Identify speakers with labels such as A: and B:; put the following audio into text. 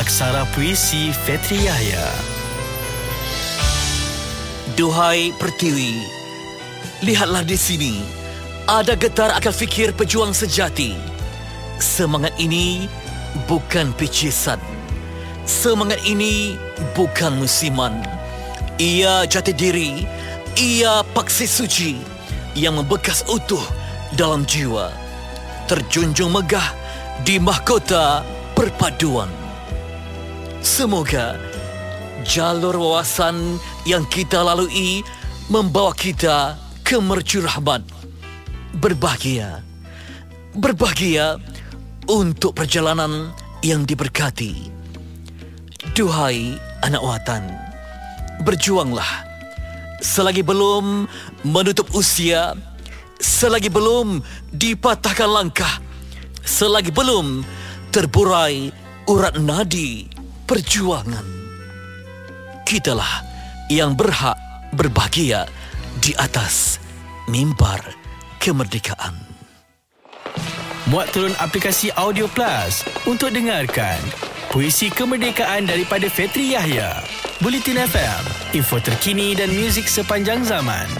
A: Aksara Puisi Fetri Yahya.
B: Duhai Pertiwi, lihatlah di sini. Ada getar akal fikir pejuang sejati. Semangat ini bukan picisan. Semangat ini bukan musiman. Ia jati diri, ia paksi suci yang membekas utuh dalam jiwa. Terjunjung megah di mahkota perpaduan. Semoga jalur wawasan yang kita lalui membawa kita ke mercu rahmat. Berbahagia. Berbahagia untuk perjalanan yang diberkati. Duhai anak watan, berjuanglah. Selagi belum menutup usia, selagi belum dipatahkan langkah, selagi belum terburai urat nadi perjuangan. Kitalah yang berhak berbahagia di atas mimbar kemerdekaan.
A: Muat turun aplikasi Audio Plus untuk dengarkan puisi kemerdekaan daripada Fetri Yahya. Bulletin FM, info terkini dan muzik sepanjang zaman.